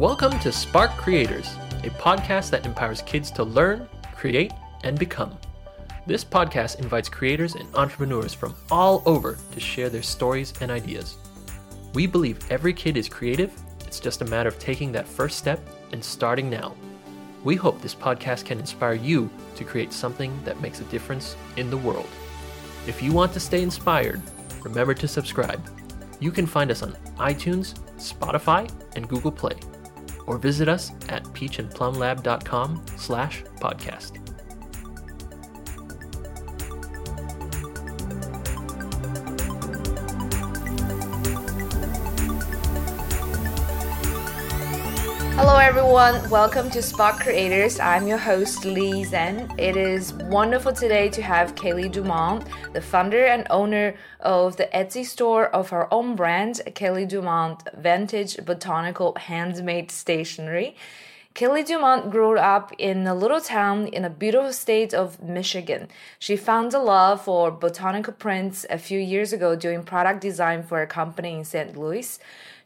Welcome to Spark Creators, a podcast that empowers kids to learn, create, and become. This podcast invites creators and entrepreneurs from all over to share their stories and ideas. We believe every kid is creative, it's just a matter of taking that first step and starting now. We hope this podcast can inspire you to create something that makes a difference in the world. If you want to stay inspired, remember to subscribe. You can find us on iTunes, Spotify, and Google Play, or visit us at peachandplumlab.com slash podcast. Hello, everyone. Welcome to Spark Creators. I'm your host, Lee Zen. It is wonderful today to have Kaylee Dumont, the founder and owner of the Etsy store of her own brand, Kaylee Dumont Vintage Botanical Handmade Stationery. Kelly Dumont grew up in a little town in the beautiful state of Michigan. She found a love for botanical prints a few years ago doing product design for a company in St. Louis.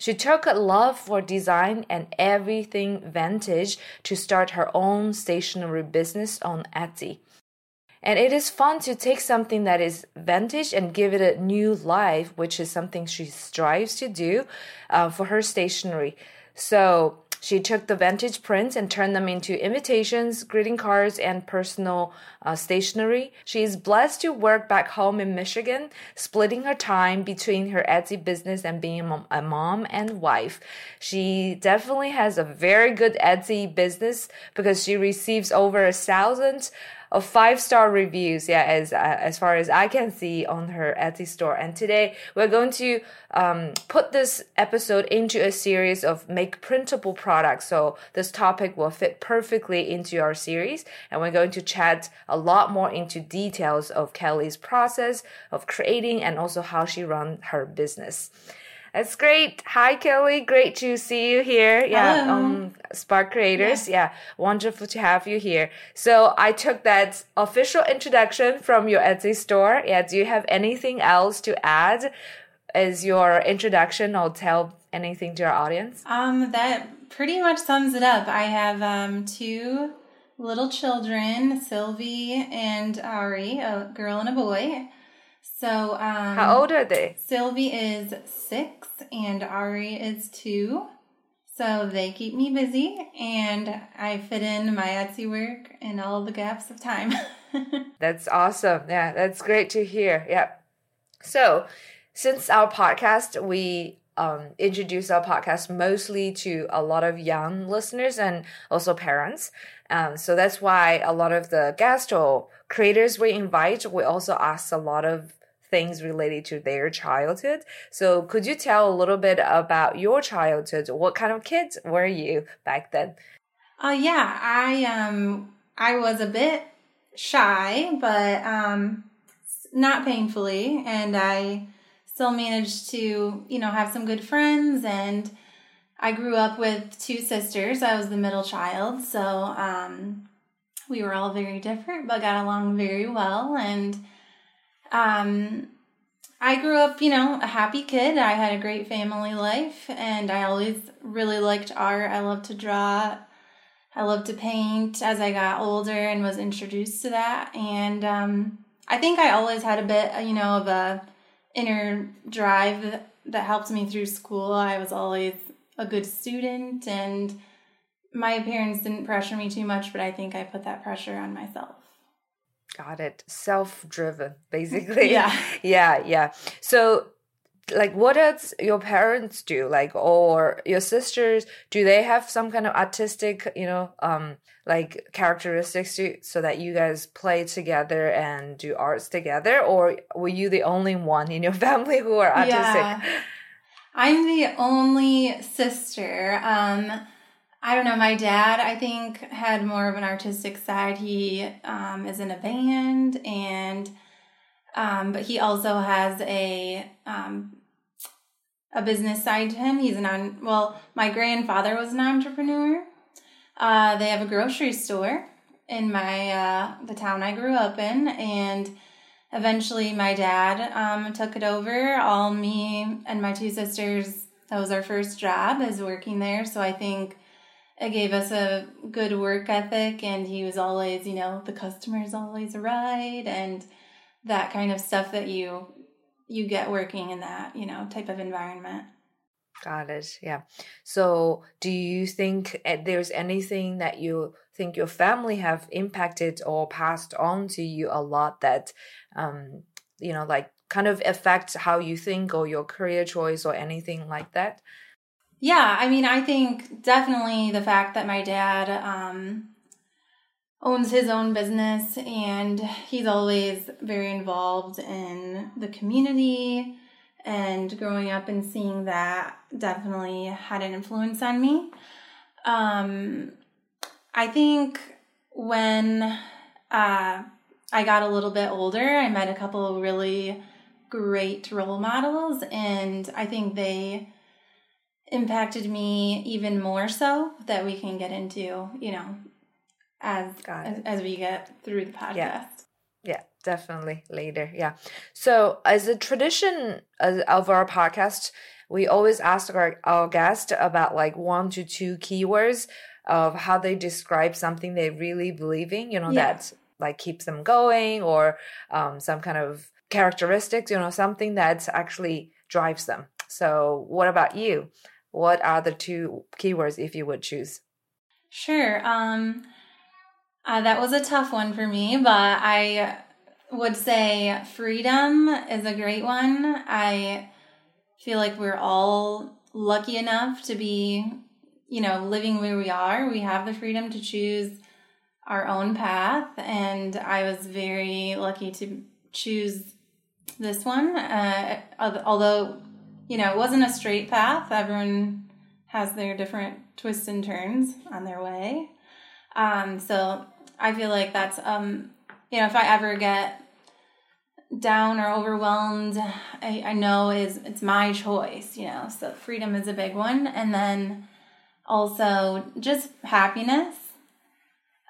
She took a love for design and everything vintage to start her own stationery business on Etsy. And it is fun to take something that is vintage and give it a new life, which is something she strives to do uh, for her stationery. So she took the vintage prints and turned them into invitations, greeting cards, and personal uh, stationery. She is blessed to work back home in Michigan, splitting her time between her Etsy business and being a mom and wife. She definitely has a very good Etsy business because she receives over a thousand of five star reviews. Yeah, as uh, as far as I can see on her Etsy store. And today we're going to um, put this episode into a series of make printable products. So this topic will fit perfectly into our series, and we're going to chat a lot more into details of Kelly's process of creating and also how she run her business. That's great. Hi, Kelly. Great to see you here. Yeah, Hello. um, Spark Creators. Yeah. yeah, wonderful to have you here. So I took that official introduction from your Etsy store. Yeah, do you have anything else to add as your introduction or tell anything to our audience? Um, that pretty much sums it up. I have um two little children, Sylvie and Ari, a girl and a boy. So, um, how old are they? Sylvie is six and Ari is two. So they keep me busy and I fit in my Etsy work in all the gaps of time. that's awesome. Yeah, that's great to hear. Yeah. So, since our podcast, we um, introduce our podcast mostly to a lot of young listeners and also parents. Um, so that's why a lot of the guests or creators we invite, we also ask a lot of things related to their childhood. So could you tell a little bit about your childhood? What kind of kids were you back then? Uh yeah, I um I was a bit shy, but um not painfully and I still managed to, you know, have some good friends and I grew up with two sisters. I was the middle child, so um we were all very different but got along very well and um, I grew up, you know, a happy kid. I had a great family life, and I always really liked art. I loved to draw. I loved to paint as I got older and was introduced to that. And um, I think I always had a bit, you know, of a inner drive that helped me through school. I was always a good student, and my parents didn't pressure me too much, but I think I put that pressure on myself. Got it. Self driven, basically. yeah. Yeah, yeah. So, like, what does your parents do? Like, or your sisters, do they have some kind of artistic, you know, um, like characteristics to, so that you guys play together and do arts together? Or were you the only one in your family who are artistic? Yeah. I'm the only sister. Um, I don't know. My dad, I think, had more of an artistic side. He um, is in a band, and um, but he also has a um, a business side to him. He's an on. Well, my grandfather was an entrepreneur. Uh, they have a grocery store in my uh, the town I grew up in, and eventually my dad um, took it over. All me and my two sisters. That was our first job, is working there. So I think it gave us a good work ethic and he was always you know the customer's always right and that kind of stuff that you you get working in that you know type of environment. Got it yeah. So do you think eh, there's anything that you think your family have impacted or passed on to you a lot that um you know like kind of affects how you think or your career choice or anything like that yeah i mean i think definitely the fact that my dad um owns his own business and he's always very involved in the community and growing up and seeing that definitely had an influence on me. Um, i think when uh, i got a little bit older i met a couple of really great role models and i think they impacted me even more so that we can get into you know as as, as, we get through the podcast. Yeah. yeah, definitely later. Yeah. So, as a tradition of our podcast, we always ask our, our guest about like one to two keywords of how they describe something they really believe in, you know, yeah. that like keeps them going or um, some kind of characteristics, you know, something that actually drives them. So, what about you? What are the two keywords if you would choose? Sure. Um, uh, that was a tough one for me, but I would say freedom is a great one. I feel like we're all lucky enough to be, you know, living where we are. We have the freedom to choose our own path, and I was very lucky to choose this one. Uh, although, you know, it wasn't a straight path, everyone has their different twists and turns on their way. Um, so I feel like that's um you know if I ever get down or overwhelmed, I, I know is it's my choice, you know. So freedom is a big one, and then also just happiness.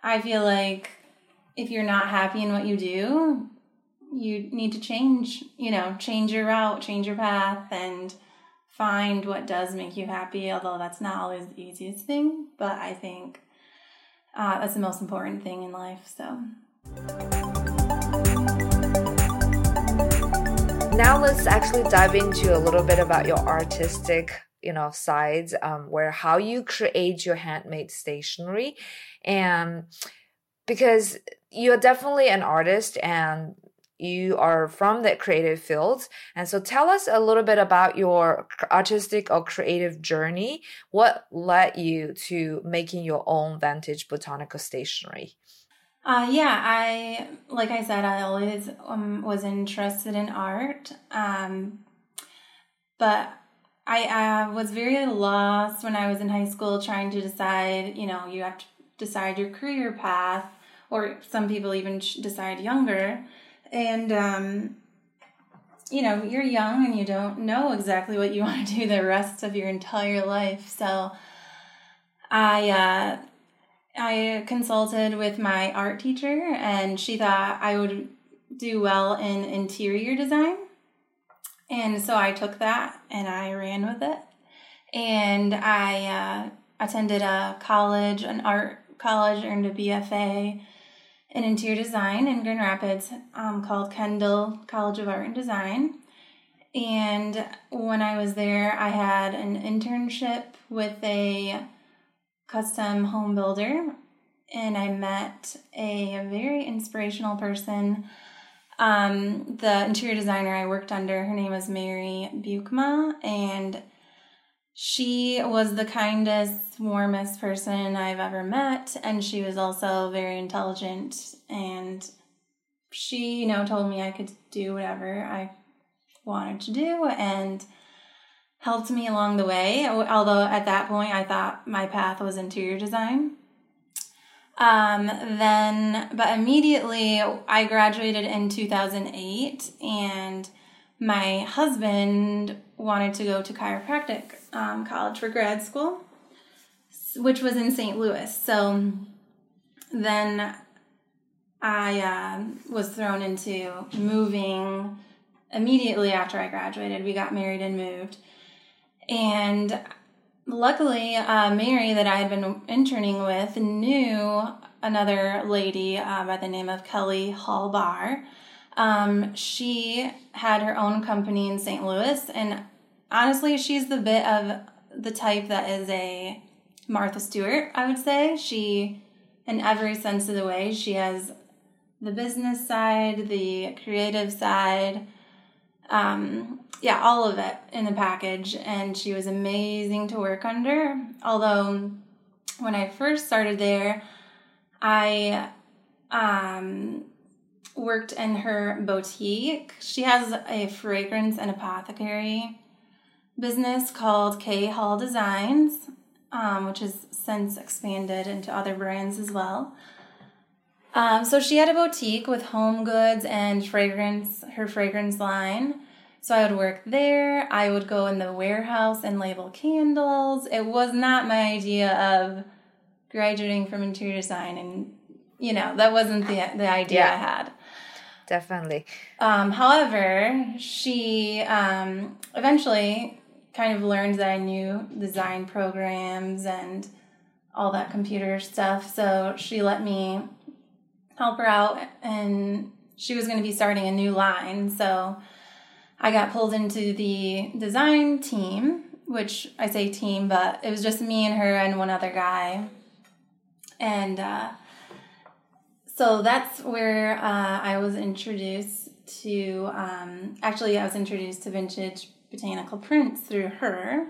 I feel like if you're not happy in what you do, you need to change, you know, change your route, change your path, and find what does make you happy. Although that's not always the easiest thing, but I think uh, that's the most important thing in life. So. Now let's actually dive into a little bit about your artistic you know sides um, where how you create your handmade stationery and because you're definitely an artist and you are from that creative field. And so tell us a little bit about your artistic or creative journey. What led you to making your own vintage botanical stationery? Uh, yeah, I like I said, I always um, was interested in art, um, but I was very lost when I was in high school, trying to decide. You know, you have to decide your career path, or some people even decide younger and um, you know you're young and you don't know exactly what you want to do the rest of your entire life. So i uh, i consulted with my art teacher and she thought i would do well in interior design. And so i took that and i ran with it. And i uh, attended a college an art college earned a bfa in interior design in Grand Rapids um, called Kendall College of Art and Design. And when I was there, I had an internship with a custom home builder, and I met a very inspirational person. Um, the interior designer I worked under, her name was Mary Bukema, and she was the kindest, warmest person I've ever met, and she was also very intelligent. And she, you know, told me I could do whatever I wanted to do and helped me along the way. Although at that point I thought my path was interior design. Um, then, but immediately I graduated in 2008 and my husband wanted to go to chiropractic um, college for grad school, which was in St. Louis. So then I uh, was thrown into moving immediately after I graduated. We got married and moved. And luckily, uh, Mary, that I had been interning with, knew another lady uh, by the name of Kelly Hallbar. Um, she had her own company in St. Louis, and honestly, she's the bit of the type that is a Martha Stewart, I would say. She, in every sense of the way, she has the business side, the creative side, um, yeah, all of it in the package. And she was amazing to work under. Although, when I first started there, I um, worked in her boutique. She has a fragrance and apothecary business called K Hall Designs, um, which has since expanded into other brands as well. Um, so she had a boutique with home goods and fragrance, her fragrance line. So I would work there. I would go in the warehouse and label candles. It was not my idea of graduating from interior design, and you know that wasn't the the idea yeah, I had. Definitely. Um, however, she um, eventually kind of learned that I knew design programs and all that computer stuff. So she let me help her out, and she was going to be starting a new line. So I got pulled into the design team, which I say team, but it was just me and her and one other guy. And uh, so that's where uh, I was introduced to, um, actually, I was introduced to vintage botanical prints through her.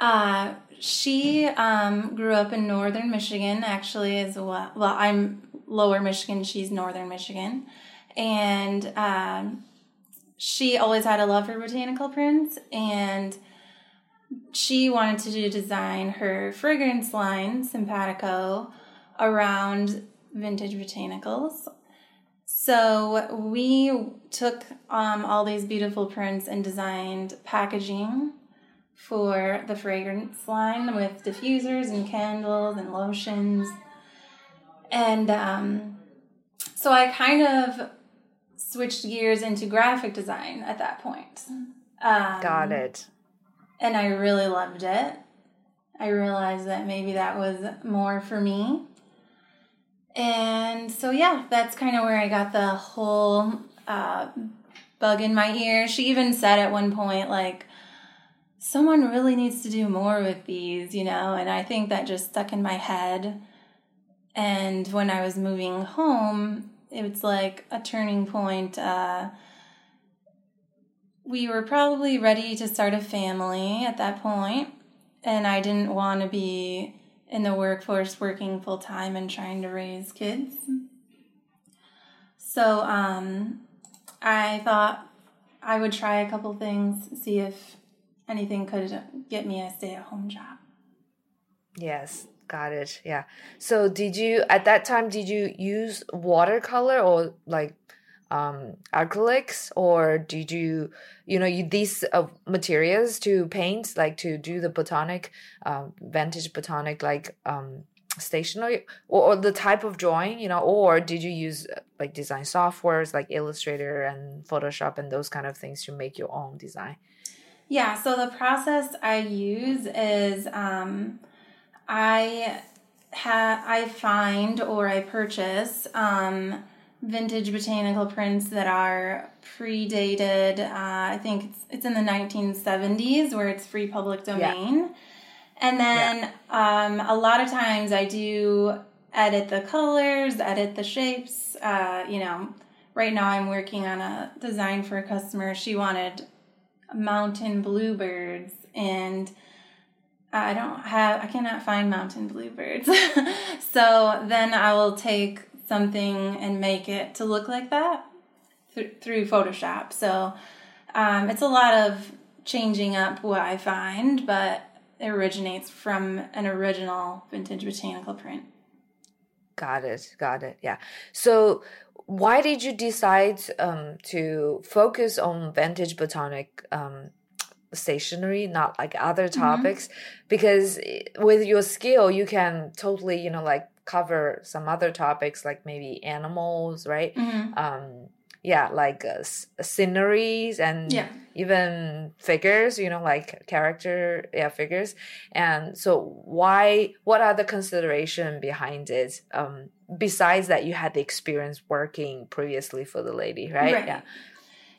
Uh, she um, grew up in northern Michigan, actually, as well. Well, I'm lower Michigan, she's northern Michigan. And um, she always had a love for botanical prints, and she wanted to design her fragrance line, Simpatico, around vintage botanicals. So we took um, all these beautiful prints and designed packaging for the fragrance line with diffusers and candles and lotions. And um, so I kind of switched gears into graphic design at that point. Um, Got it. And I really loved it. I realized that maybe that was more for me. And so, yeah, that's kind of where I got the whole uh, bug in my ear. She even said at one point, like, someone really needs to do more with these, you know, and I think that just stuck in my head. And when I was moving home, it was like a turning point. Uh, we were probably ready to start a family at that point, and I didn't want to be in the workforce working full time and trying to raise kids. So um, I thought I would try a couple things, see if anything could get me a stay at home job. Yes, got it. Yeah. So did you at that time did you use watercolor or like um acrylics or did you you know you these uh, materials to paint like to do the botanic um vintage botanic like um stationery or, or, the type of drawing you know or did you use uh, like design softwares like illustrator and photoshop and those kind of things to make your own design? Yeah, so the process I use is um, I ha- I find or I purchase um, vintage botanical prints that are predated. Uh, I think it's, it's in the 1970s where it's free public domain. Yeah. And then yeah. um, a lot of times I do edit the colors, edit the shapes. Uh, you know, right now I'm working on a design for a customer. She wanted mountain bluebirds and I don't have I cannot find mountain bluebirds. so then I will take something and make it to look like that th- through Photoshop. So um, it's a lot of changing up what I find, but it originates from an original vintage botanical print. Got it. Got it. Yeah. So why did you decide um, to focus on vintage botanic um, stationery, not like other mm-hmm. topics? Mm-hmm. Because eh, with your skill, you can totally, you know, like cover some other topics like maybe animals, right? Mm-hmm. Um, yeah like uh, s- sceneries and Yeah. even figures you know like character yeah figures and so why what are the consideration behind it um besides that you had the experience working previously for the lady right, yeah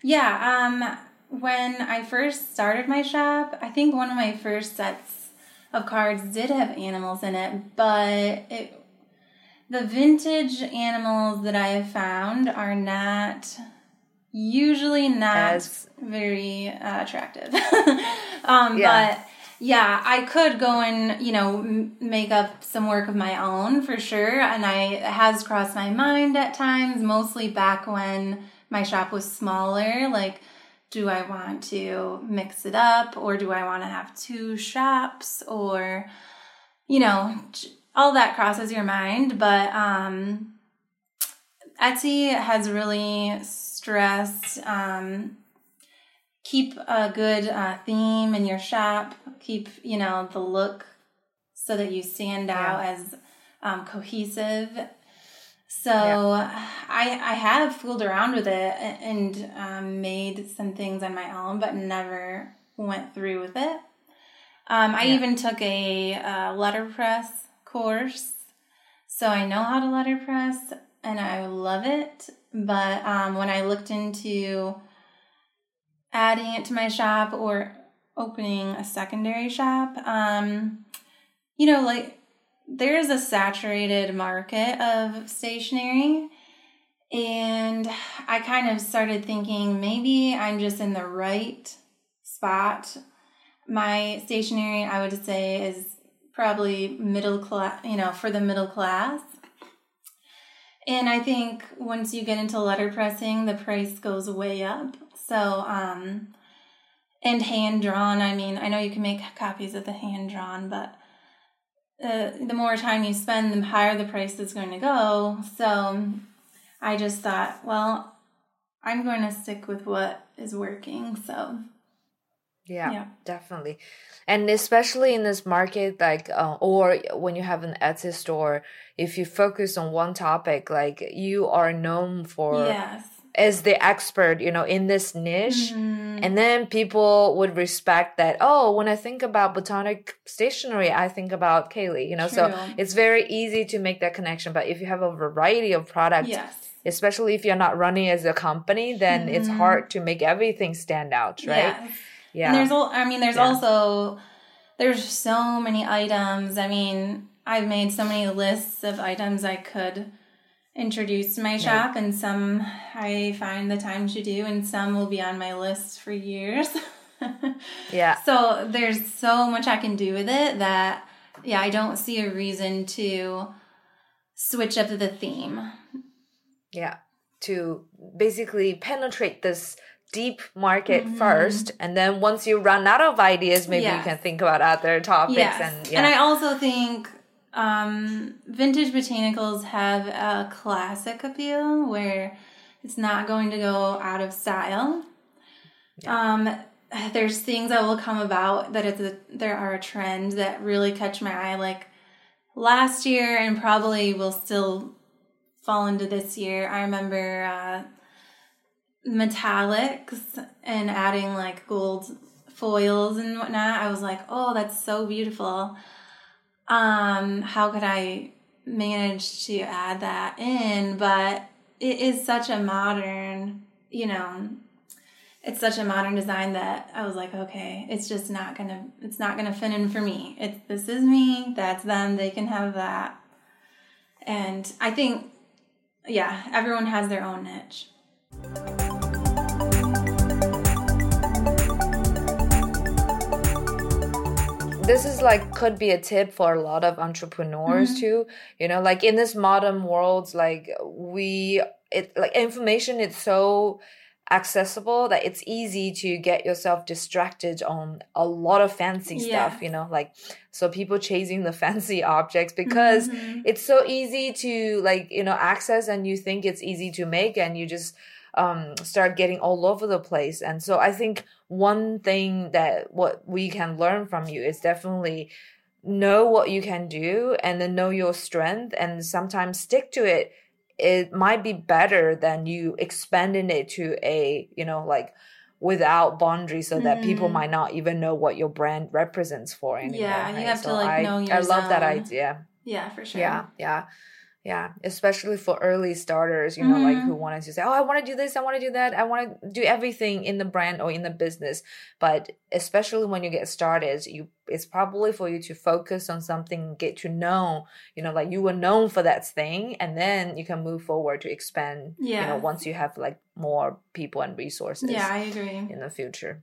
Yeah, um when I first started my shop, I think one of my first sets of cards did have animals in it, but it the vintage animals that I have found are not usually not As- very uh, attractive. um, Yeah. But yeah, I could go and you know m- make up some work of my own for sure, and I it has crossed my mind at times. Mostly back when my shop was smaller, like. Do I want to mix it up or do I want to have two shops or you know, all that crosses your mind, but um Etsy has really stressed um keep a good uh, theme in your shop, keep, you know, the look so that you stand out as um, cohesive. So I I have fooled around with it and um, made some things on my own, but never went through with it. Um, I Yeah. even took a uh, letterpress course, so I know how to letterpress, and I love it. But um, when I looked into adding it to my shop or opening a secondary shop, um, you know, like there is a saturated market of stationery. And I kind of started thinking maybe I'm just in the right spot. My stationery, I would say, is probably middle class, you know, for the middle class. And I think once you get into letterpressing, the price goes way up. So, um, and hand drawn, I mean, I know you can make copies of the hand drawn, but uh, the more time you spend, the higher the price is going to go. So I just thought, well, I'm going to stick with what is working. So, Yeah, Yeah. definitely. And especially in this market, like, uh, or when you have an Etsy store, if you focus on one topic, like you are known for yes. as the expert, you know, in this niche. Mhm. And then people would respect that. Oh, when I think about botanic stationery, I think about Kaylee, you know, so it's very easy to make that connection. But if you have a variety of products, Yes. especially if you're not running as a company, then it's Mhm. hard to make everything stand out, right? Yes. Yeah. And there's, al- I mean, there's Yeah. also, there's so many items. I mean, I've made so many lists of items I could introduce to my shop, and some I find the time to do, and some will be on my list for years. yeah. So there's so much I can do with it that, yeah, I don't see a reason to switch up the theme. Yeah. To basically penetrate this deep market first. And then once you run out of ideas, maybe you Mm-hmm. Can think about other topics. Yes. And yeah. And I also think um, vintage botanicals have a classic appeal where it's not going to go out of style. Um, there's things that will come about that it's a, there are a trend that really catch my eye like last year and probably will still fall into this year. I remember uh, metallics and adding like gold foils and whatnot. I was like, oh, that's so beautiful. Um, how could I manage to add that in? But it is such a modern, you know, it's such a modern design that I was like, okay, it's just not gonna, it's not gonna fit in for me. It's this is me, that's them. They can have that. And I think, yeah, everyone has their own niche. This is like could be a tip for a lot of entrepreneurs Mm-hmm. too you know like in this modern world like we it like information is so accessible that it's easy to get yourself distracted on a lot of fancy stuff you know like so people chasing the fancy objects because Mhm. it's so easy to like you know access and you think it's easy to make and you just um, start getting all over the place and so i think one thing that what we can learn from you is definitely know what you can do and then know your strength and sometimes stick to it it might be better than you expanding it to a you know like without boundaries so that people Mhm. might not even know what your brand represents for anymore. Yeah, you right? have to, like, I, know your I love that idea. Yeah, for sure. Yeah, yeah, yeah. Especially for early starters, you know, like Mhm. who wanted to say, "Oh, I want to do this, I want to do that, I want to do everything in the brand or in the business." But especially when you get started, you it's probably for you to focus on something, get to know, you know, like you were known for that thing, and then you can move forward to expand. Yeah. You know, once you have like more people and resources Yeah, I agree. in the future.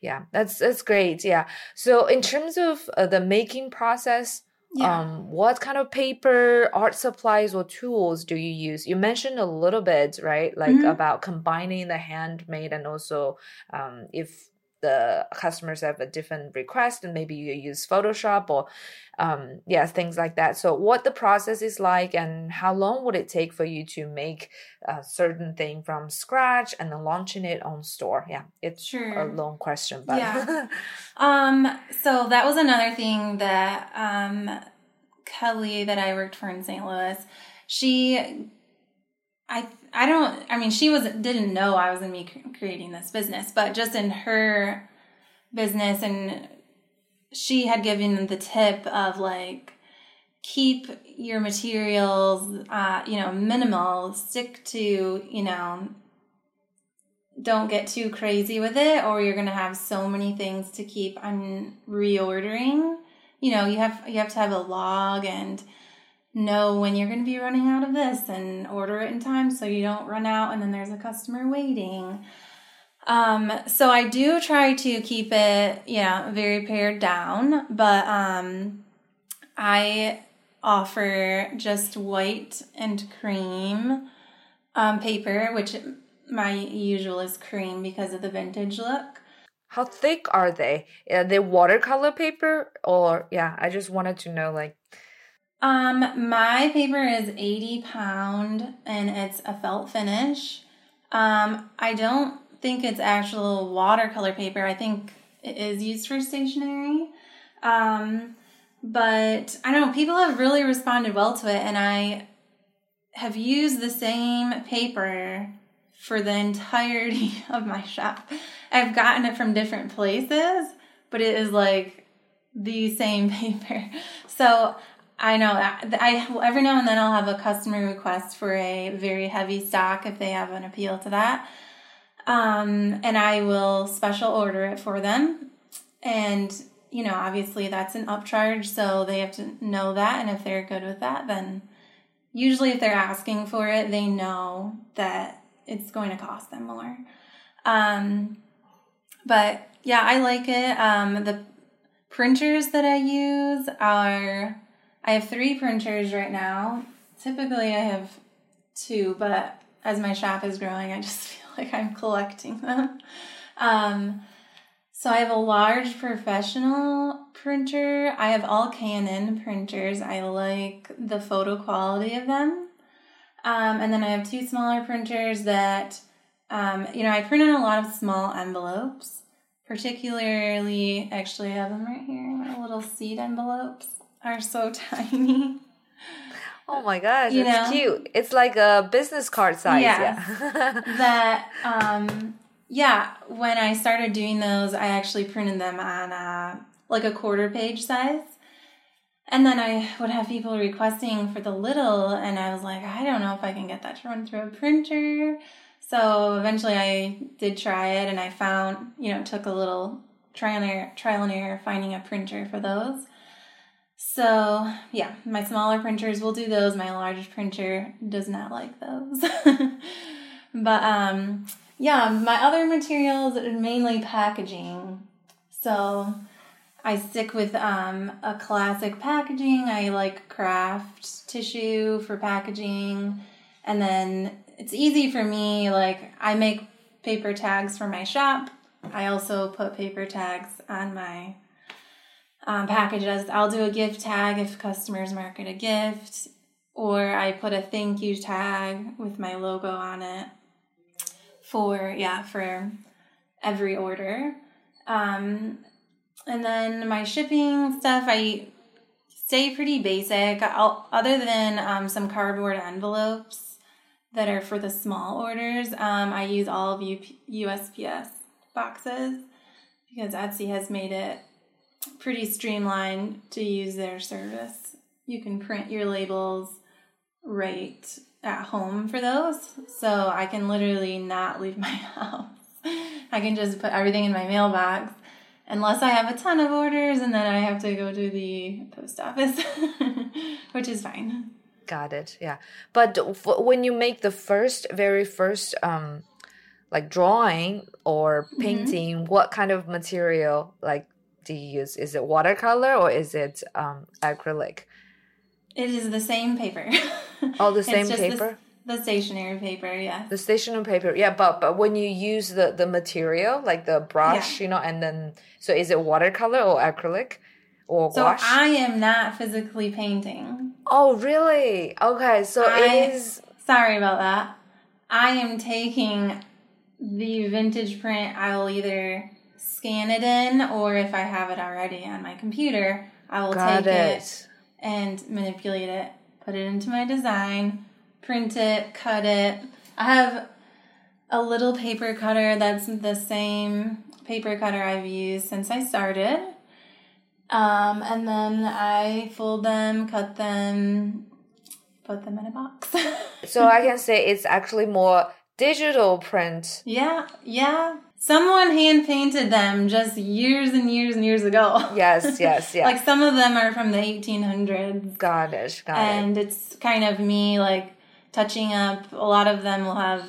Yeah, that's that's great. Yeah. So in terms of uh, the making process, Yeah. um, what kind of paper, art supplies, or tools do you use? You mentioned a little bit, right? Like Mhm. about combining the handmade and also um, if the customers have a different request and maybe you use Photoshop or um, yeah, things like that. So what the process is like and how long would it take for you to make a certain thing from scratch and then launching it on store? Yeah, it's a long question, but Yeah. Um, so that was another thing that um Kelly that I worked for in St. Louis, she I I don't I mean she was didn't know I was to be creating this business, but just in her business and she had given the tip of like keep your materials uh you know minimal, stick to, you know, don't get too crazy with it or you're going to have so many things to keep on reordering. You know you have you have to have a log and know when you're going to be running out of this and order it in time so you don't run out and then there's a customer waiting um so i do try to keep it yeah very pared down but um i offer just white and cream um, paper which my usual is cream because of the vintage look. how thick are they? Are they watercolor paper or yeah? I just wanted to know like Um, my paper is 80 pound and it's a felt finish. Um, I don't think it's actual watercolor paper. I think it is used for stationery. Um, but I don't know, people have really responded well to it and I have used the same paper for the entirety of my shop. I've gotten it from different places, but it is like the same paper. So I know I, I every now and then I'll have a customer request for a very heavy stock if they have an appeal to that. Um, and I will special order it for them. And you know, obviously that's an upcharge, so they have to know that and if they're good with that, then usually if they're asking for it, they know that it's going to cost them more. Um, but yeah, I like it. Um, the printers that I use are I have three printers right now. Typically, I have two, but as my shop is growing, I just feel like I'm collecting them. Um, so I have a large professional printer. I have all Canon printers. I like the photo quality of them. Um, and then I have two smaller printers that, um, you know, I print on a lot of small envelopes. Particularly, actually, I have them right here. Little seed envelopes are so tiny. oh my gosh, You it's cute. It's like a business card size. Yes. Yeah. that um yeah when i started doing those i actually printed them on uh like a quarter page size and then i would have people requesting for the little and i was like i don't know if i can get that to run through a printer so eventually i did try it and i found you know took a little trial and error, trial and error finding a printer for those so yeah my smaller printers will do those. My large printer does not like those. But um yeah my other materials are mainly packaging. So i stick with um a classic packaging. I like craft tissue for packaging. And then it's easy for me like i make paper tags for my shop. I also put paper tags on my um, packages i'll do a gift tag if customers market a gift or i put a thank you tag with my logo on it for yeah for every order um and then my shipping stuff i stay pretty basic I'll, other than um, some cardboard envelopes that are for the small orders. Um, I use all of USPS boxes because Etsy has made it pretty streamlined to use their service. You can print your labels right at home for those, so I can literally not leave my house. I can just put everything in my mailbox unless I have a ton of orders and then I have to go to the post office, which is fine. Got it. Yeah. But when you make the first, very first, um, like drawing or mm-hmm. painting, mm-hmm. what kind of material like do you use? Is it watercolor or is it um, acrylic? It is the same paper. All the same paper. The, the stationery paper, yeah. The stationery paper, yeah. But but when you use the the material like the brush, yeah. you know, and then so is it watercolor or acrylic? Or so wash? I am not physically painting. Oh, really? Okay, so I, it is. Sorry about that. I am taking the vintage print. I will either scan it in, or if I have it already on my computer, I will Got take it. it and manipulate it, put it into my design, print it, cut it. I have a little paper cutter that's the same paper cutter I've used since I started. Um, and then I fold them, cut them, put them in a box. so I can say it's actually more digital print. Yeah, yeah. Someone hand painted them just years and years and years ago. Yes, yes, yes. like some of them are from the 1800s. Got it, got and it. And it's kind of me like touching up. A lot of them will have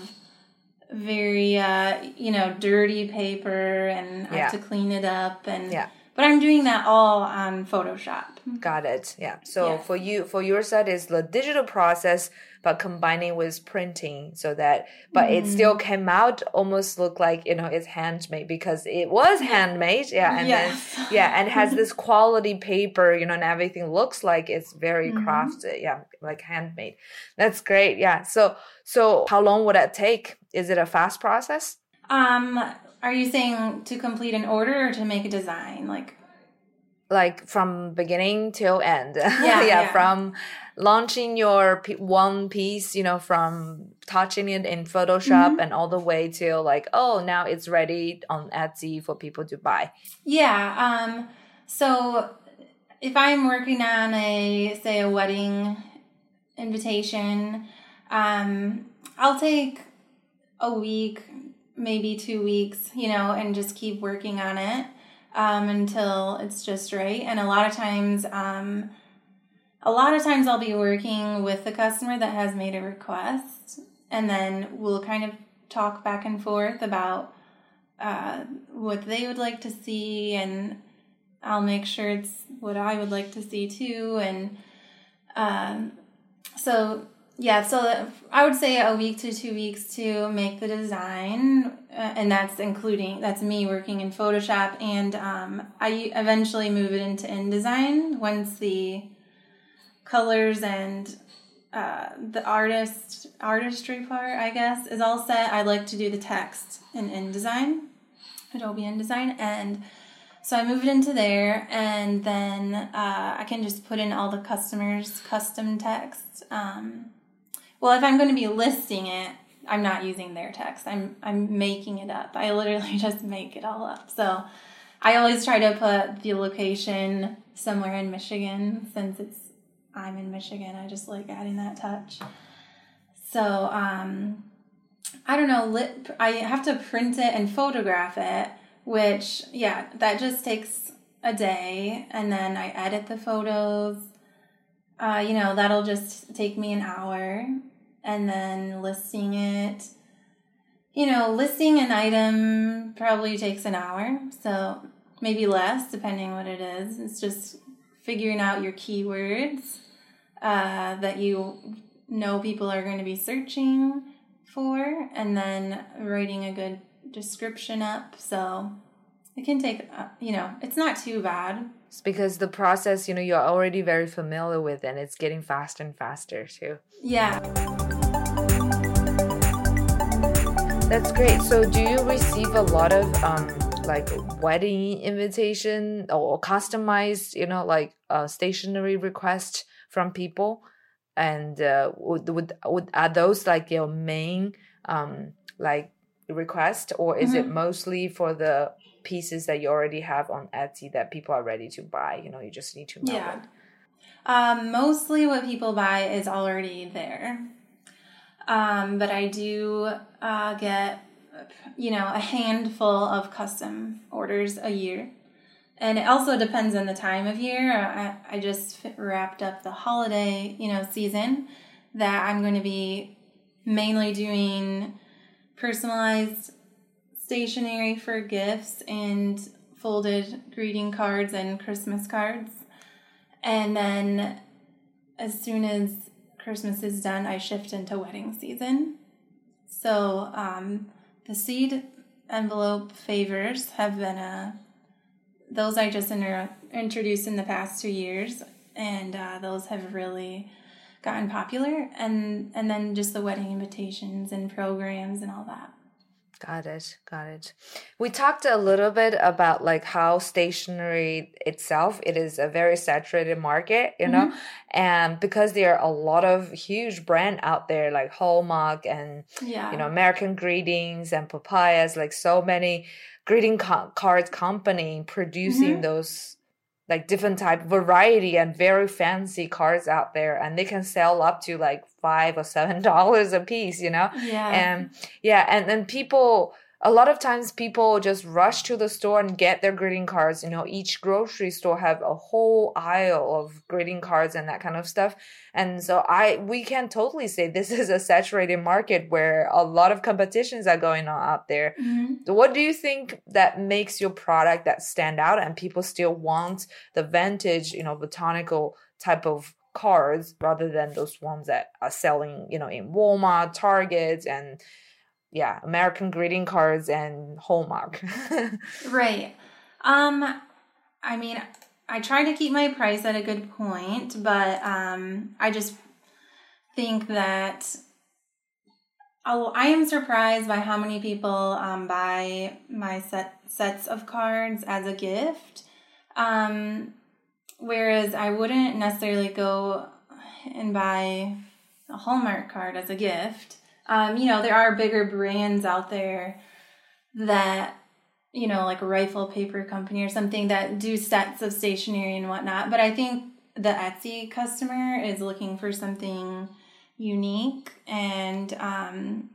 very, uh, you know, dirty paper and I yeah. have to clean it up and. Yeah but I'm doing that all on Photoshop. Got it. Yeah. So for you, for your side is the digital process, but combining with printing so that, but mm. it still came out almost look like, you know, it's handmade because it was handmade. Yeah. And yes. then, yeah. And has this quality paper, you know, and everything looks like it's very mm-hmm. crafted. Yeah. Like handmade. That's great. Yeah. So, so how long would that take? Is it a fast process? Um, are you saying to complete an order or to make a design? Like like from beginning till end. Yeah, yeah, yeah, from launching your p- one piece, you know, from touching it in Photoshop mm-hmm. and all the way till like, oh, now it's ready on Etsy for people to buy. Yeah. Um. So if I'm working on a say a wedding invitation, um, I'll take a week maybe two weeks, you know, and just keep working on it um, until it's just right. And a lot of times, um, a lot of times I'll be working with the customer that has made a request, and then we'll kind of talk back and forth about uh, what they would like to see, and I'll make sure it's what I would like to see too. And um, so yeah, so I would say a week to two weeks to make the design, and that's including that's me working in Photoshop, and um, I eventually move it into InDesign once the colors and uh, the artist artistry part, I guess, is all set. I like to do the text in InDesign, Adobe InDesign, and so I move it into there, and then uh, I can just put in all the customers' custom text. Um, well, if I'm going to be listing it, I'm not using their text. I'm I'm making it up. I literally just make it all up. So I always try to put the location somewhere in Michigan since it's I'm in Michigan. I just like adding that touch. So um I don't know, I have to print it and photograph it, which yeah, that just takes a day and then I edit the photos uh, you know, that'll just take me an hour and then listing it. You know, listing an item probably takes an hour, so maybe less depending what it is. It's just figuring out your keywords uh, that you know people are going to be searching for, and then writing a good description up. So it can take, uh, you know, it's not too bad. It's because the process, you know, you're already very familiar with and it's getting faster and faster too. Yeah. That's great. So do you receive a lot of um like wedding invitation or customized, you know, like uh, stationery request from people? and uh, would, would would are those like your main um like request or is it Mhm. mostly for the pieces that you already have on Etsy that people are ready to buy you know you just need to mail Yeah. Um, mostly what people buy is already there. Um, but I do uh, get, you know, a handful of custom orders a year. And it also depends on the time of year. I, I just wrapped up the holiday, you know, season that I'm going to be mainly doing personalized stationery for gifts and folded greeting cards and Christmas cards. And then as soon as Christmas is done, I shift into wedding season. So um, the seed envelope favors have been a those I just inter- introduced in the past two years, and uh, those have really gotten popular. And and then just the wedding invitations and programs and all that. Got it. Got it. We talked a little bit about like how stationery itself it is a very saturated market, you know, mm-hmm. and because there are a lot of huge brand out there like Hallmark and Yeah, you know American Greetings and Papyrus, like so many greeting co- cards company producing mm-hmm. those like different type variety and very fancy cards out there, and they can sell up to like five or seven dollars a piece, you know? Yeah, and yeah and then people a lot of times people just rush to the store and get their greeting cards. You know each grocery store have a whole aisle of greeting cards and that kind of stuff. And so i we can totally say this is a saturated market where a lot of competitions are going on out there. Mhm. what do you think that makes your product that stand out and people still want the vintage you know botanical type of cards rather than those ones that are selling you know in walmart target and yeah american greeting cards and hallmark Right. Um I mean, I try to keep my price at a good point, but um I just think that I am surprised by how many people um buy my set sets of cards as a gift. Um whereas I wouldn't necessarily go and buy a Hallmark card as a gift. Um, you know, there are bigger brands out there that you know, like rifle paper company or something that do sets of stationery and whatnot. But I think the Etsy customer is looking for something unique. And um,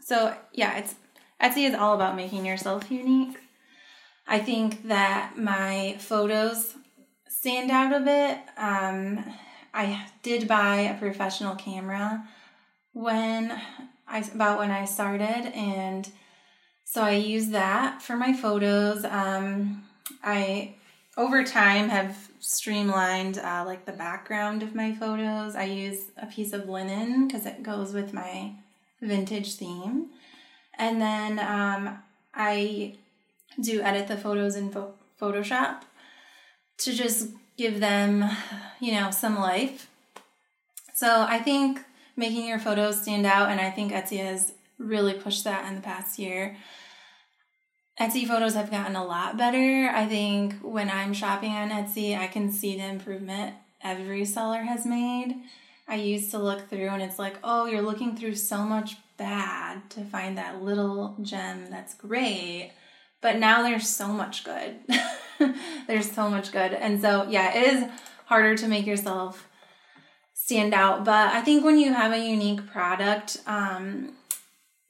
so, yeah, it's Etsy is all about making yourself unique. I think that my photos stand out a bit. Um, I did buy a professional camera when I about when I started and so I use that for my photos. Um, I over time have streamlined uh, like the background of my photos. I use a piece of linen because it goes with my vintage theme, and then um, I do edit the photos in Pho- Photoshop to just give them, you know, some life. So I think making your photos stand out, and I think Etsy has really pushed that in the past year. Etsy photos have gotten a lot better. I think when I'm shopping on Etsy, I can see the improvement every seller has made. I used to look through and it's like, oh, you're looking through so much bad to find that little gem that's great. But now there's so much good. there's so much good. And so, yeah, it is harder to make yourself stand out. But I think when you have a unique product, um,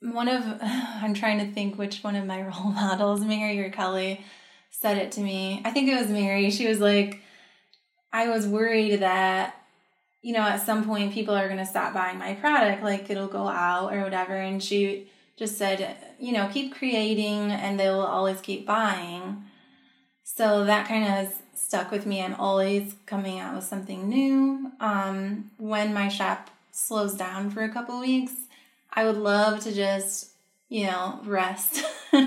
one of I'm trying to think which one of my role models, Mary or Kelly, said it to me. I think it was Mary. She was like, I was worried that, you know, at some point people are gonna stop buying my product, like it'll go out or whatever. And she just said, you know, keep creating and they will always keep buying. So that kind of stuck with me. I'm always coming out with something new. Um, when my shop slows down for a couple weeks, I would love to just, you know, rest. but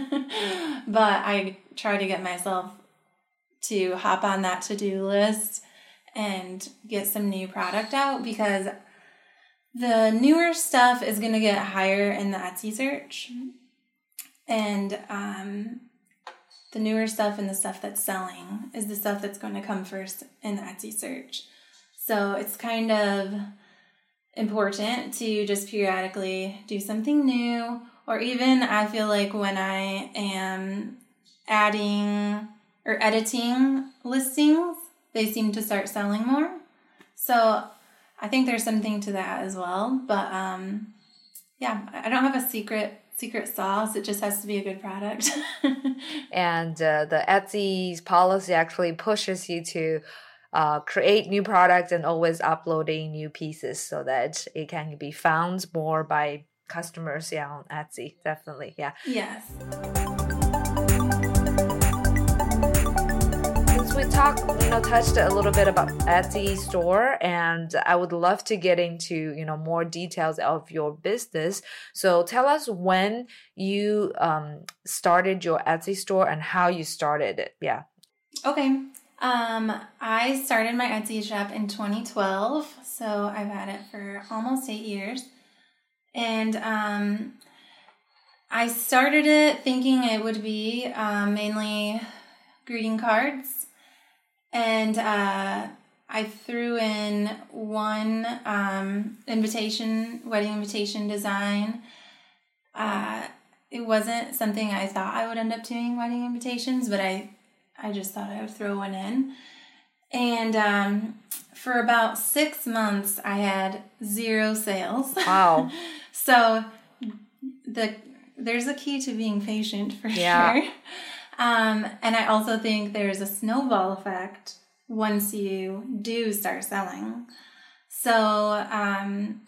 I try to get myself to hop on that to do list and get some new product out because the newer stuff is going to get higher in the Etsy search. And um, the newer stuff and the stuff that's selling is the stuff that's going to come first in the Etsy search. So it's kind of important to just periodically do something new. Or even I feel like when I am adding or editing listings, they seem to start selling more. So I think there's something to that as well. But um, yeah, I don't have a secret secret sauce. It just has to be a good product. and uh, the Etsy's policy actually pushes you to uh, create new products and always uploading new pieces so that it can be found more by customers yeah on Etsy definitely yeah yes we talked, you know, touched a little bit about Etsy store, and I would love to get into, you know, more details of your business. So tell us when you um, started your Etsy store and how you started it. Yeah. Okay. Um, I started my Etsy shop in 2012, so I've had it for almost eight years, and um, I started it thinking it would be um, mainly greeting cards and uh, I threw in one um, invitation, wedding invitation design. Uh, it wasn't something I thought I would end up doing wedding invitations, but I, I just thought I would throw one in. And um, for about six months, I had zero sales. Wow! so the there's a key to being patient for yeah. sure. Um, and I also think there's a snowball effect once you do start selling. So um,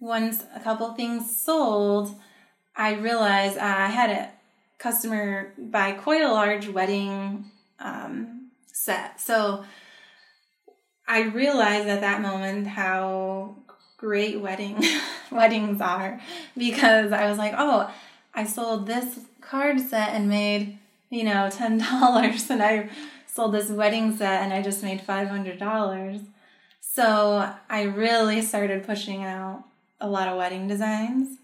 once a couple things sold, I realized I had a customer buy quite a large wedding um, set. So I realized at that moment how great wedding weddings are because I was like, oh, I sold this card set and made you know, $10 and I sold this wedding set and I just made $500. So I really started pushing out a lot of wedding designs.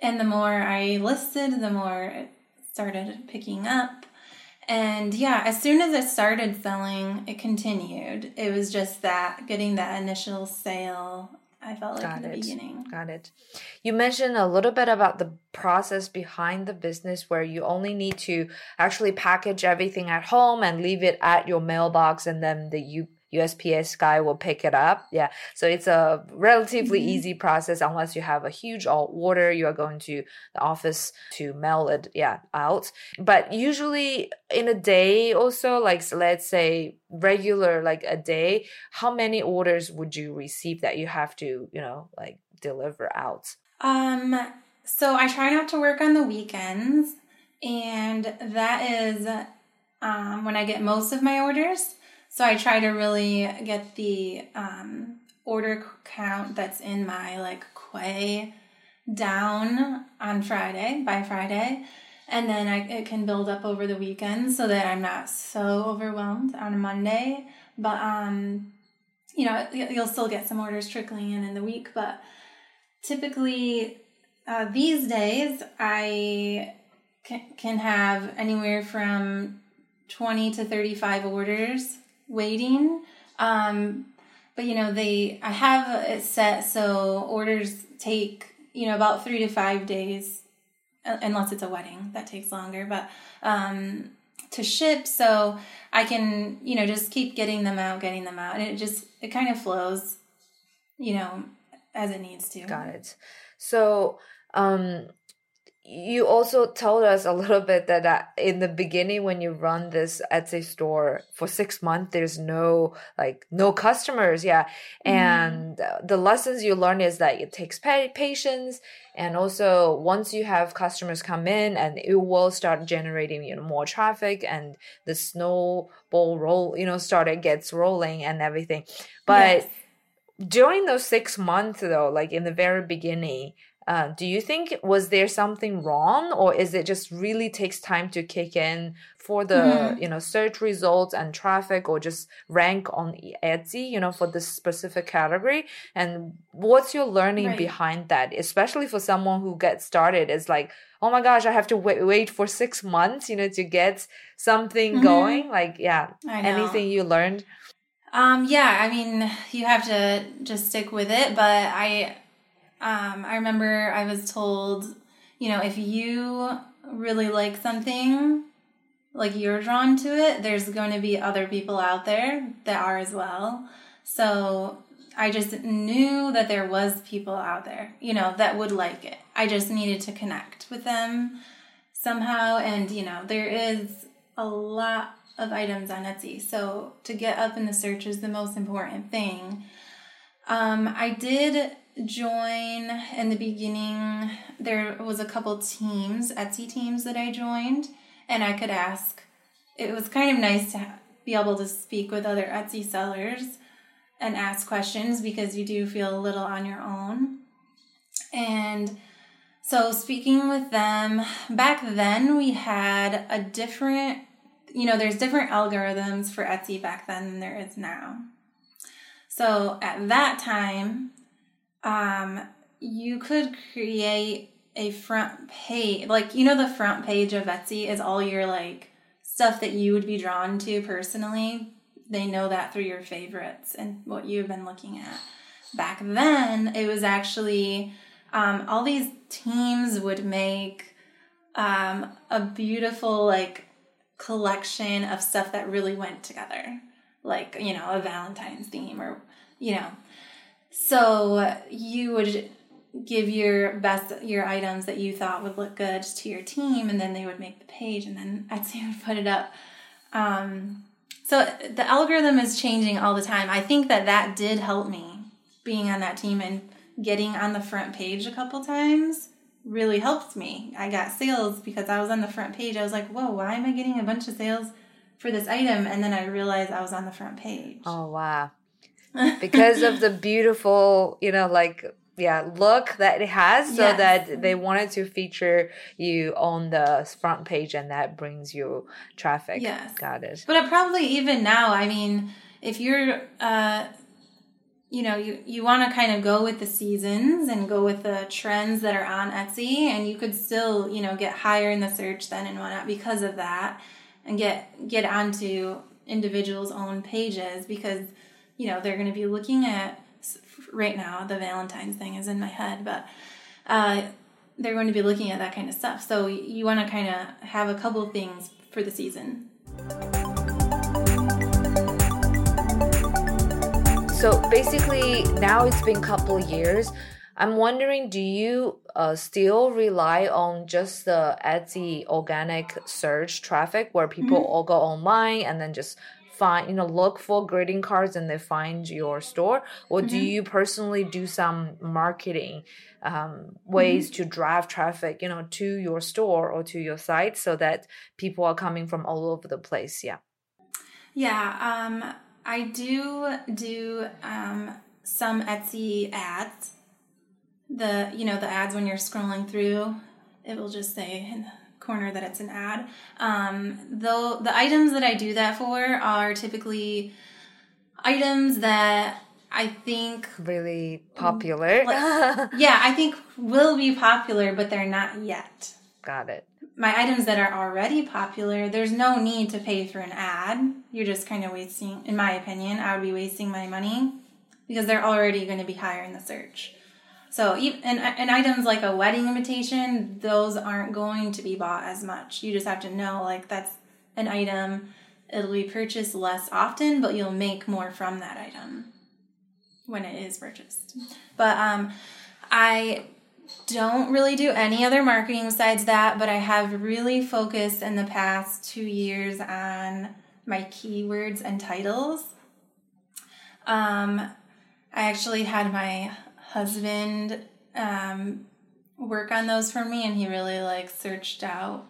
And the more I listed, the more it started picking up. And yeah, as soon as it started selling, it continued. It was just that getting that initial sale I felt like Got in the it. beginning. Got it. You mentioned a little bit about the process behind the business where you only need to actually package everything at home and leave it at your mailbox and then the you USPS guy will pick it up. Yeah. So it's a relatively mm-hmm. easy process unless you have a huge order. You are going to the office to mail it, yeah, out. But usually in a day or so, like let's say regular, like a day, how many orders would you receive that you have to, you know, like deliver out? Um, so I try not to work on the weekends, and that is um, when I get most of my orders. So I try to really get the um, order count that's in my like quay down on Friday by Friday. And then I, it can build up over the weekend so that I'm not so overwhelmed on a Monday. But, um, you know, you'll still get some orders trickling in in the week. But typically, uh, these days, I can, can have anywhere from 20 to 35 orders waiting. Um, but you know, they I have it set so orders take you know about three to five days, unless it's a wedding that takes longer. But um, to ship, so I can you know just keep getting them out, getting them out, and it just it kind of flows, you know, as it needs to. Got it. So um you also told us a little bit that uh, in the beginning when you run this Etsy store for six months, there's no like no customers, yeah. Mm-hmm. And mm. the lessons you learn is that it takes patience, and also once you have customers come in, and it will start generating you know more traffic, and the snowball roll you know started gets rolling and everything. But yes. during those six months though, like in the very beginning uh, do you think was there something wrong, or is it just really takes time to kick in for the mm. you know search results and traffic, or just rank on Etsy, you know, for this specific category? And what's your learning right. behind that, especially for someone who gets started? It's like, oh my gosh, I have to wait wait for six months, you know, to get something mm -hmm. going. Like, yeah, anything you learned? Um, yeah, I mean, you have to just stick with it, but I um, I remember I was told, you know, if you really like something, like you're drawn to it, there's going to be other people out there that are as well. So I just knew that there was people out there, you know, that would like it. I just needed to connect with them somehow. And, you know, there is a lot of items on Etsy. So to get up in the search is the most important thing. Um, I did join in the beginning. There was a couple teams, Etsy teams that I joined, and I could ask. It was kind of nice to be able to speak with other Etsy sellers and ask questions because you do feel a little on your own. And so, speaking with them, back then we had a different, you know, there's different algorithms for Etsy back then than there is now. So, at that time, um, you could create a front page, like, you know, the front page of Etsy is all your like stuff that you would be drawn to personally they know that through your favorites and what you've been looking at. Back then, it was actually um, all these teams would make um, a beautiful like collection of stuff that really went together, like you know a Valentine's theme or you know. So you would give your best your items that you thought would look good to your team, and then they would make the page, and then Etsy would put it up. Um, so the algorithm is changing all the time. I think that that did help me being on that team and getting on the front page a couple times really helped me. I got sales because I was on the front page. I was like, whoa, why am I getting a bunch of sales for this item? And then I realized I was on the front page. Oh, wow. Because of the beautiful, you know, like yeah look that it has so yes. that they wanted to feature you on the front page and that brings you traffic. Yes. Got it. But probably even now i mean if you're uh you know you you want to kind of go with the seasons and go with the trends that are on etsy and you could still you know get higher in the search then and whatnot because of that and get get onto individuals own pages because you know they're going to be looking at right now the Valentine's thing is in my head, but uh, they're going to be looking at that kind of stuff. So you want to kind of have a couple things for the season. So basically, now it's been a couple years. I'm wondering, do you uh, still rely on just the Etsy organic search traffic where people mm-hmm. all go online and then just find you know look for greeting cards and they find your store or mm-hmm. do you personally do some marketing um, ways mm-hmm. to drive traffic you know to your store or to your site so that people are coming from all over the place yeah yeah um, i do do um, some etsy ads the you know the ads when you're scrolling through it will just say corner that it's an ad. Um, though the items that I do that for are typically items that I think really popular. Like, yeah, I think will be popular, but they're not yet. Got it. My items that are already popular, there's no need to pay for an ad. You're just kind of wasting, in my opinion, I would be wasting my money because they're already going to be higher in the search. So, and, and items like a wedding invitation, those aren't going to be bought as much. You just have to know, like, that's an item. It'll be purchased less often, but you'll make more from that item when it is purchased. But um, I don't really do any other marketing besides that, but I have really focused in the past two years on my keywords and titles. Um, I actually had my husband um, work on those for me, and he really like searched out,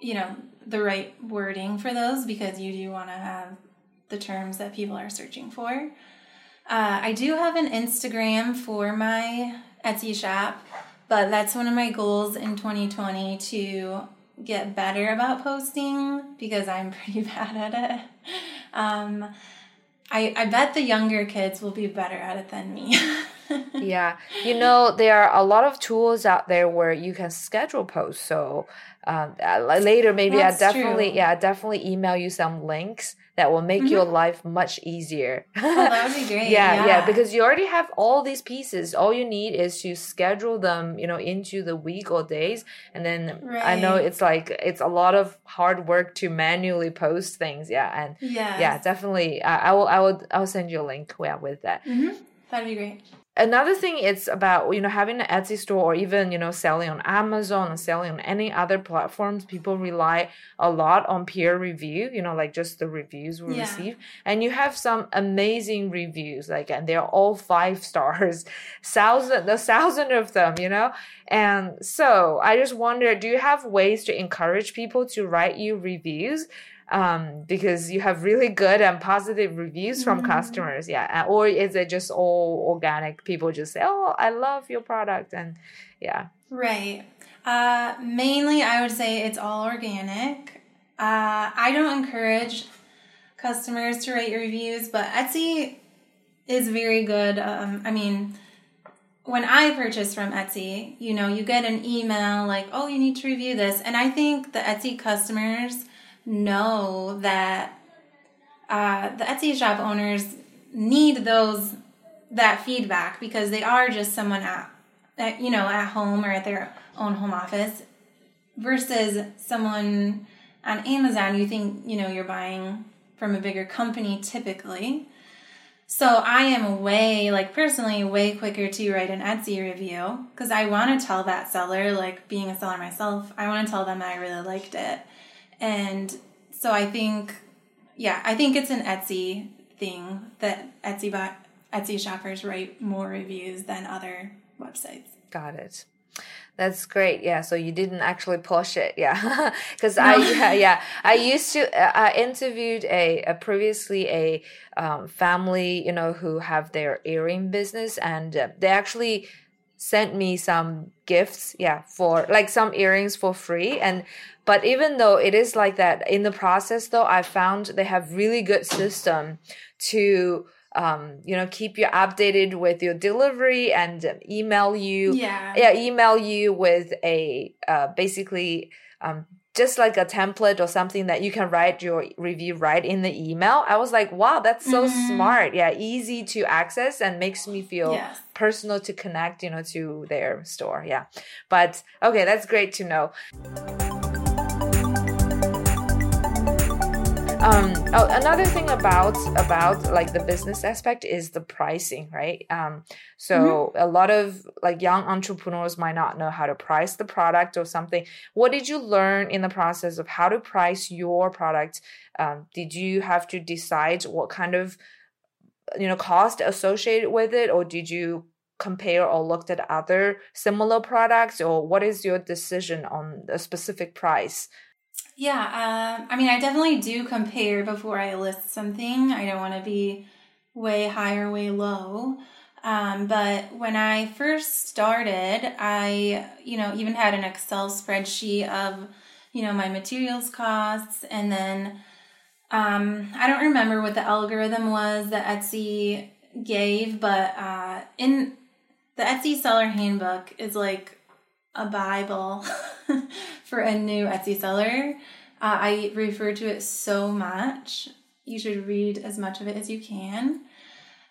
you know, the right wording for those because you do want to have the terms that people are searching for. Uh, I do have an Instagram for my Etsy shop, but that's one of my goals in 2020 to get better about posting because I'm pretty bad at it. Um, I, I bet the younger kids will be better at it than me. yeah, you know there are a lot of tools out there where you can schedule posts. So um, uh, later maybe That's I definitely true. yeah I definitely email you some links that will make your life much easier. Oh, that would be great. yeah, yeah, because you already have all these pieces. All you need is to schedule them, you know, into the week or days. And then I know it's like it's a lot of hard work to manually post things. Yeah, and yeah, yeah, definitely. I, I will, I will, I will send you a link. Yeah, with that. hmm That'd be great. Another thing it's about you know having an Etsy store or even you know selling on Amazon or selling on any other platforms. People rely a lot on peer review. You know, like just the reviews we Yeah. receive, and you have some amazing reviews. Like, and they're all five stars, thousand, a thousand of them. You know, and so I just wonder, do you have ways to encourage people to write you reviews? Um because you have really good and positive reviews from Mhm. customers yeah or is it just all organic people just say oh i love your product and yeah Right. Uh, mainly, I would say it's all organic. Uh, I don't encourage customers to write reviews, but Etsy is very good. Um, I mean, when I purchase from Etsy, you know, you get an email like, oh, you need to review this. And I think the Etsy customers know that uh, the Etsy shop owners need those that feedback because they are just someone at, at you know at home or at their own home office versus someone on Amazon you think you know you're buying from a bigger company typically. So I am way like personally way quicker to write an Etsy review because I want to tell that seller like being a seller myself I want to tell them I really liked it and so I think yeah I think it's an Etsy thing that Etsy bot Etsy shoppers write more reviews than other websites. got it. That's great. Yeah so you didn't actually push it. Yeah. Because i yeah, yeah. I used to uh, i interviewed a, a previously a um, family you know who have their earring business and uh, they actually sent me some gifts yeah for like some earrings for free and but even though it is like that in the process though i found they have really good system to um, you know keep you updated with your delivery and email you Yeah. yeah email you with a uh, basically um, just like a template or something that you can write your review right in the email. I was like wow that's so Mhm. smart. Yeah easy to access and makes me feel Yes. personal to connect you know to their store. Yeah. But okay that's great to know um oh, another thing about about like the business aspect is the pricing right? Um so a lot of like young entrepreneurs might not know how to price the product or something. What did you learn in the process of how to price your product? Um, did you have to decide what kind of you know cost associated with it or did you compare or looked at other similar products or what is your decision on a specific price Yeah, um, I mean, I definitely do compare before I list something. I don't want to be way high or way low. Um, but when I first started, I, you know, even had an Excel spreadsheet of, you know, my materials costs. And then um, I don't remember what the algorithm was that Etsy gave, but uh, in the Etsy seller handbook is like a Bible for a new Etsy seller. Uh, I refer to it so much. You should read as much of it as you can.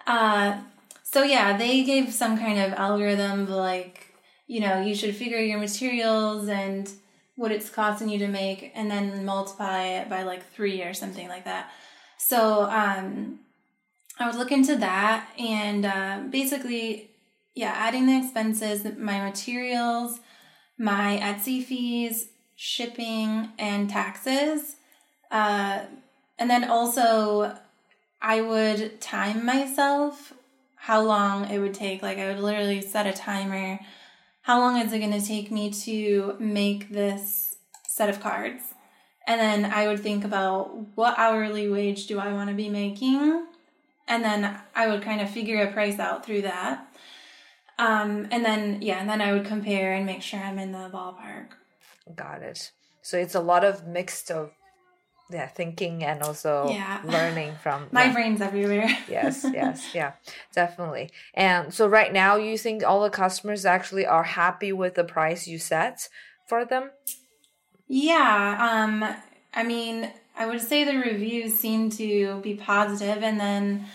Uh, so, yeah, they gave some kind of algorithm like, you know, you should figure your materials and what it's costing you to make and then multiply it by like three or something like that. So, um, I would look into that and uh, basically, yeah, adding the expenses, my materials, my Etsy fees, shipping, and taxes. Uh, and then also, I would time myself how long it would take. Like, I would literally set a timer. How long is it going to take me to make this set of cards? And then I would think about what hourly wage do I want to be making? And then I would kind of figure a price out through that. Um, and then, yeah, and then I would compare and make sure I'm in the ballpark. got it so it's a lot of mixed of yeah thinking and also Yeah. learning from My yeah. brain's everywhere. yes yes yeah definitely and so right now you think all the customers actually are happy with the price you set for them Yeah, um, I mean, I would say the reviews seem to be positive, and then,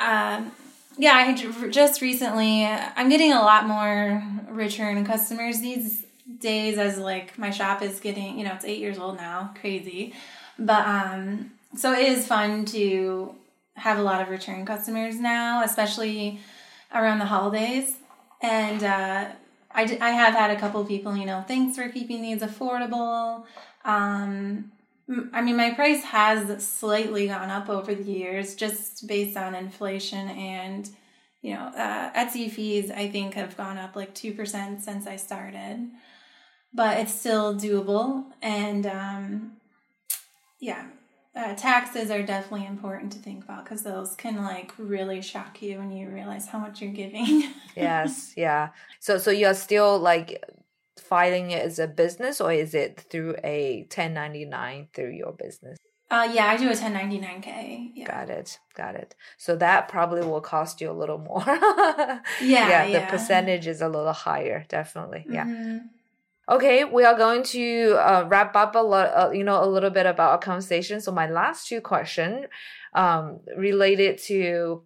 um, yeah, I just recently I'm getting a lot more return customers these days as like my shop is getting you know it's eight years old now, crazy, but um, so it is fun to have a lot of return customers now, especially around the holidays, and uh, I, d- I have had a couple people, you know, thanks for keeping these affordable. Um, I mean, my price has slightly gone up over the years just based on inflation and, you know, uh, Etsy fees, I think, have gone up like 2% since I started. But it's still doable. And um, yeah, uh, taxes are definitely important to think about because those can like really shock you when you realize how much you're giving. yes, yeah. So so you're still like filing it as a business or is it through a 1099 through your business? Uh, yeah, I do a 1099K. Yeah. Got it. Got it. So that probably will cost you a little more. yeah, yeah. The yeah. percentage is a little higher, definitely. Yeah. Mm-hmm. Okay, we are going to uh, wrap up a lot, uh, you know, a little bit about our conversation. So my last two questions, um, related to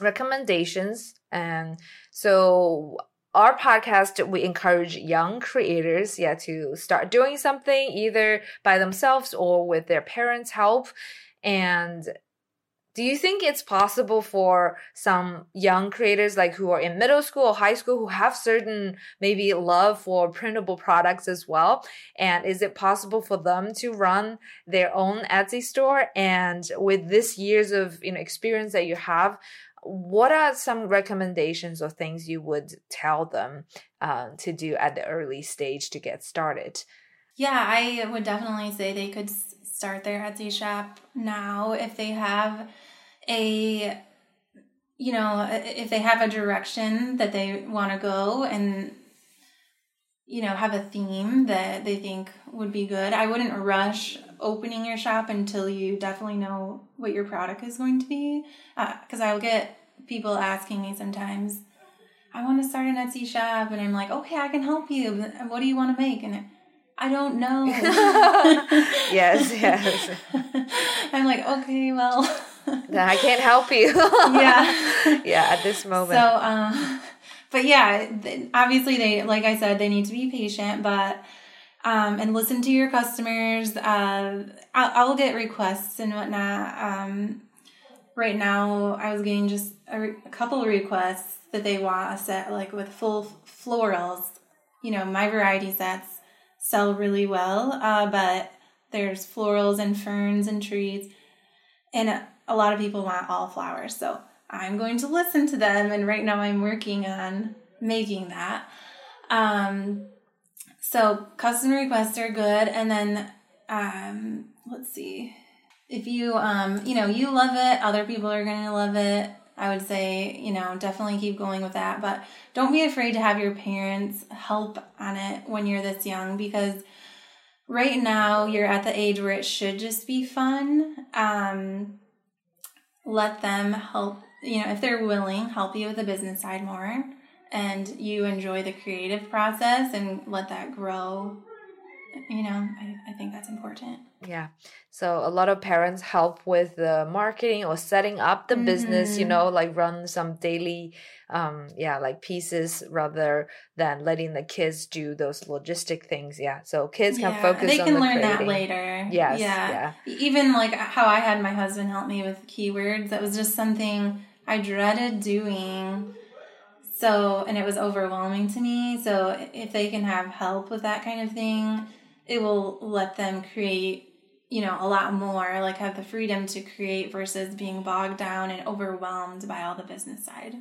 recommendations, and so our podcast we encourage young creators, yeah, to start doing something either by themselves or with their parents' help, and do you think it's possible for some young creators like who are in middle school or high school who have certain maybe love for printable products as well? And is it possible for them to run their own etsy store? And with this years of you know experience that you have what are some recommendations or things you would tell them uh, to do at the early stage to get started? Yeah i would definitely say they could start their etsy shop now if they have a you know if they have a direction that they want to go and you know have a theme that they think would be good. I wouldn't rush opening your shop until you definitely know what your product is going to be because uh, i'll get people asking me sometimes i want to start an etsy shop and i'm like okay i can help you what do you want to make and I don't know. yes, yes. I'm like, okay, well, I can't help you. yeah. yeah, at this moment. So, um, but yeah, obviously they, like I said, they need to be patient, but, um, and listen to your customers. Uh, I'll, I'll get requests and whatnot. Um, right now I was getting just a, re- a couple requests that they want a set like with full florals. You know, my variety sets sell really well, uh, but there's florals and ferns and trees. And a lot of people want all flowers. So I'm going to listen to them. And right now I'm working on making that. Um, so customer requests are good. And then, um, let's see. If you, um, you know, you love it, other people are going to love it. I would say, you know, definitely keep going with that. But don't be afraid to have your parents help on it when you're this young because right now you're at the age where it should just be fun. Um, let them help, you know, if they're willing, help you with the business side more and you enjoy the creative process and let that grow. You know, I, I think that's important. Yeah. So a lot of parents help with the marketing or setting up the mm-hmm. business, you mm-hmm. know, like run some daily um yeah, like pieces rather than letting the kids do those logistic things. Yeah. So kids can yeah, focus they can the learn creating. that later. Yes. Yeah. yeah. Even like how I had my husband help me with keywords, that was just something I dreaded doing. So, and it was overwhelming to me. So, if they can have help with that kind of thing, it will let them create you know, a lot more, like have the freedom to create versus being bogged down and overwhelmed by all the business side.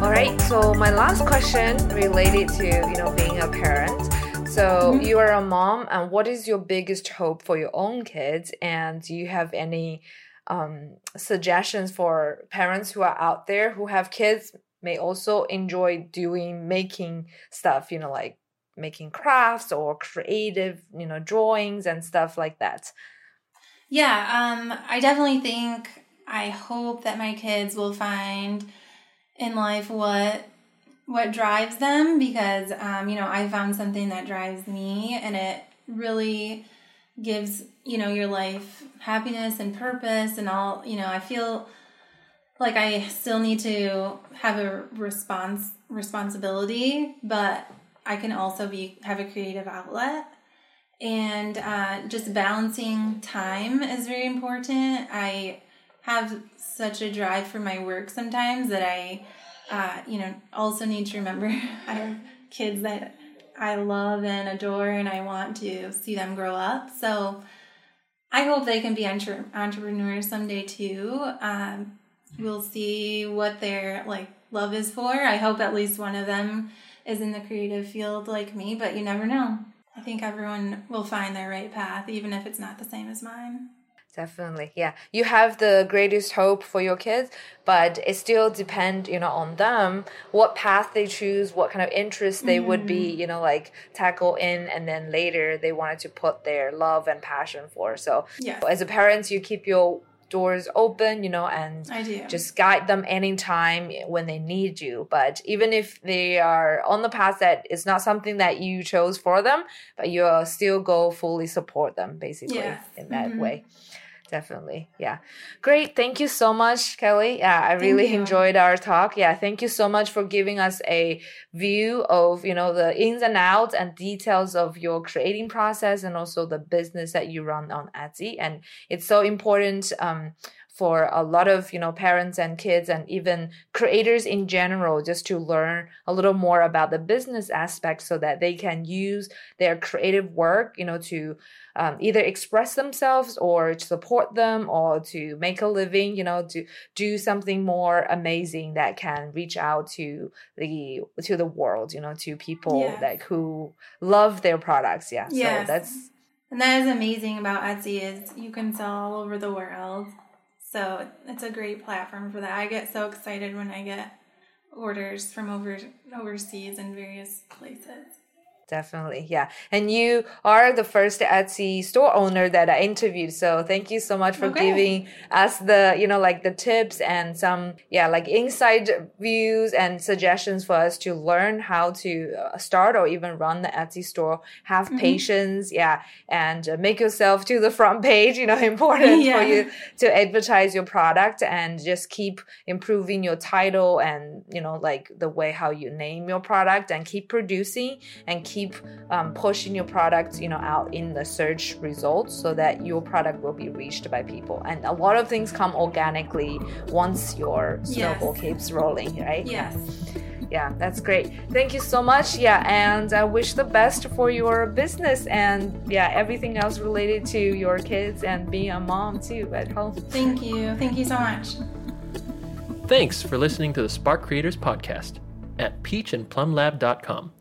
All right, so my last question related to, you know, being a parent. So mm-hmm. you are a mom, and what is your biggest hope for your own kids? And do you have any um, suggestions for parents who are out there who have kids may also enjoy doing making stuff, you know, like making crafts or creative, you know, drawings and stuff like that? Yeah, um, I definitely think I hope that my kids will find in life what what drives them because um, you know I found something that drives me, and it really gives you know your life happiness and purpose and all. You know, I feel like I still need to have a response responsibility, but I can also be have a creative outlet. And uh, just balancing time is very important. I have such a drive for my work sometimes that I, uh, you know, also need to remember I have kids that I love and adore, and I want to see them grow up. So I hope they can be entre- entrepreneurs someday too. Um, we'll see what their like love is for. I hope at least one of them is in the creative field like me, but you never know. I think everyone will find their right path, even if it's not the same as mine. Definitely, yeah. You have the greatest hope for your kids, but it still depends, you know, on them what path they choose, what kind of interest they mm. would be, mm. you know, like tackle in, and then later they wanted to put their love and passion for. So, yeah. as a parent, you keep your doors open, you know, and just guide them anytime when they need you. But even if they are on the path that it's not something that you chose for them, but you still go fully support them basically yes. in that mm-hmm. way definitely yeah. Great thank you so much kelly. Yeah i really enjoyed our talk. Yeah thank you so much for giving us a view of you know the ins and outs and details of your creating process and also the business that you run on etsy. And it's so important um, for a lot of you know parents and kids and even creators in general just to learn a little more about the business aspect so that they can use their creative work you know to um, either express themselves or to support them or to make a living, you know, to do something more amazing that can reach out to the to the world, you know, to people yeah. like who love their products. Yeah. Yes. So that's and that is amazing about Etsy is you can sell all over the world. So it's a great platform for that. I get so excited when I get orders from over overseas in various places. Definitely, yeah. And you are the first Etsy store owner that I interviewed. So thank you so much for okay. giving us the, you know, like the tips and some, yeah, like inside views and suggestions for us to learn how to uh, start or even run the Etsy store. Have mm-hmm. patience, yeah, and uh, make yourself to the front page. You know, important yeah. for you to advertise your product and just keep improving your title and you know, like the way how you name your product and keep producing and keep keep um, pushing your product you know out in the search results so that your product will be reached by people. And a lot of things come organically once your snowball yes. keeps rolling right? Yes. Yeah that's great. Thank you so much. Yeah and i wish the best for your business and yeah everything else related to your kids and being a mom too at home. Thank you. Thank you so much. Thanks for listening to the spark creators podcast at peachandplumlab.com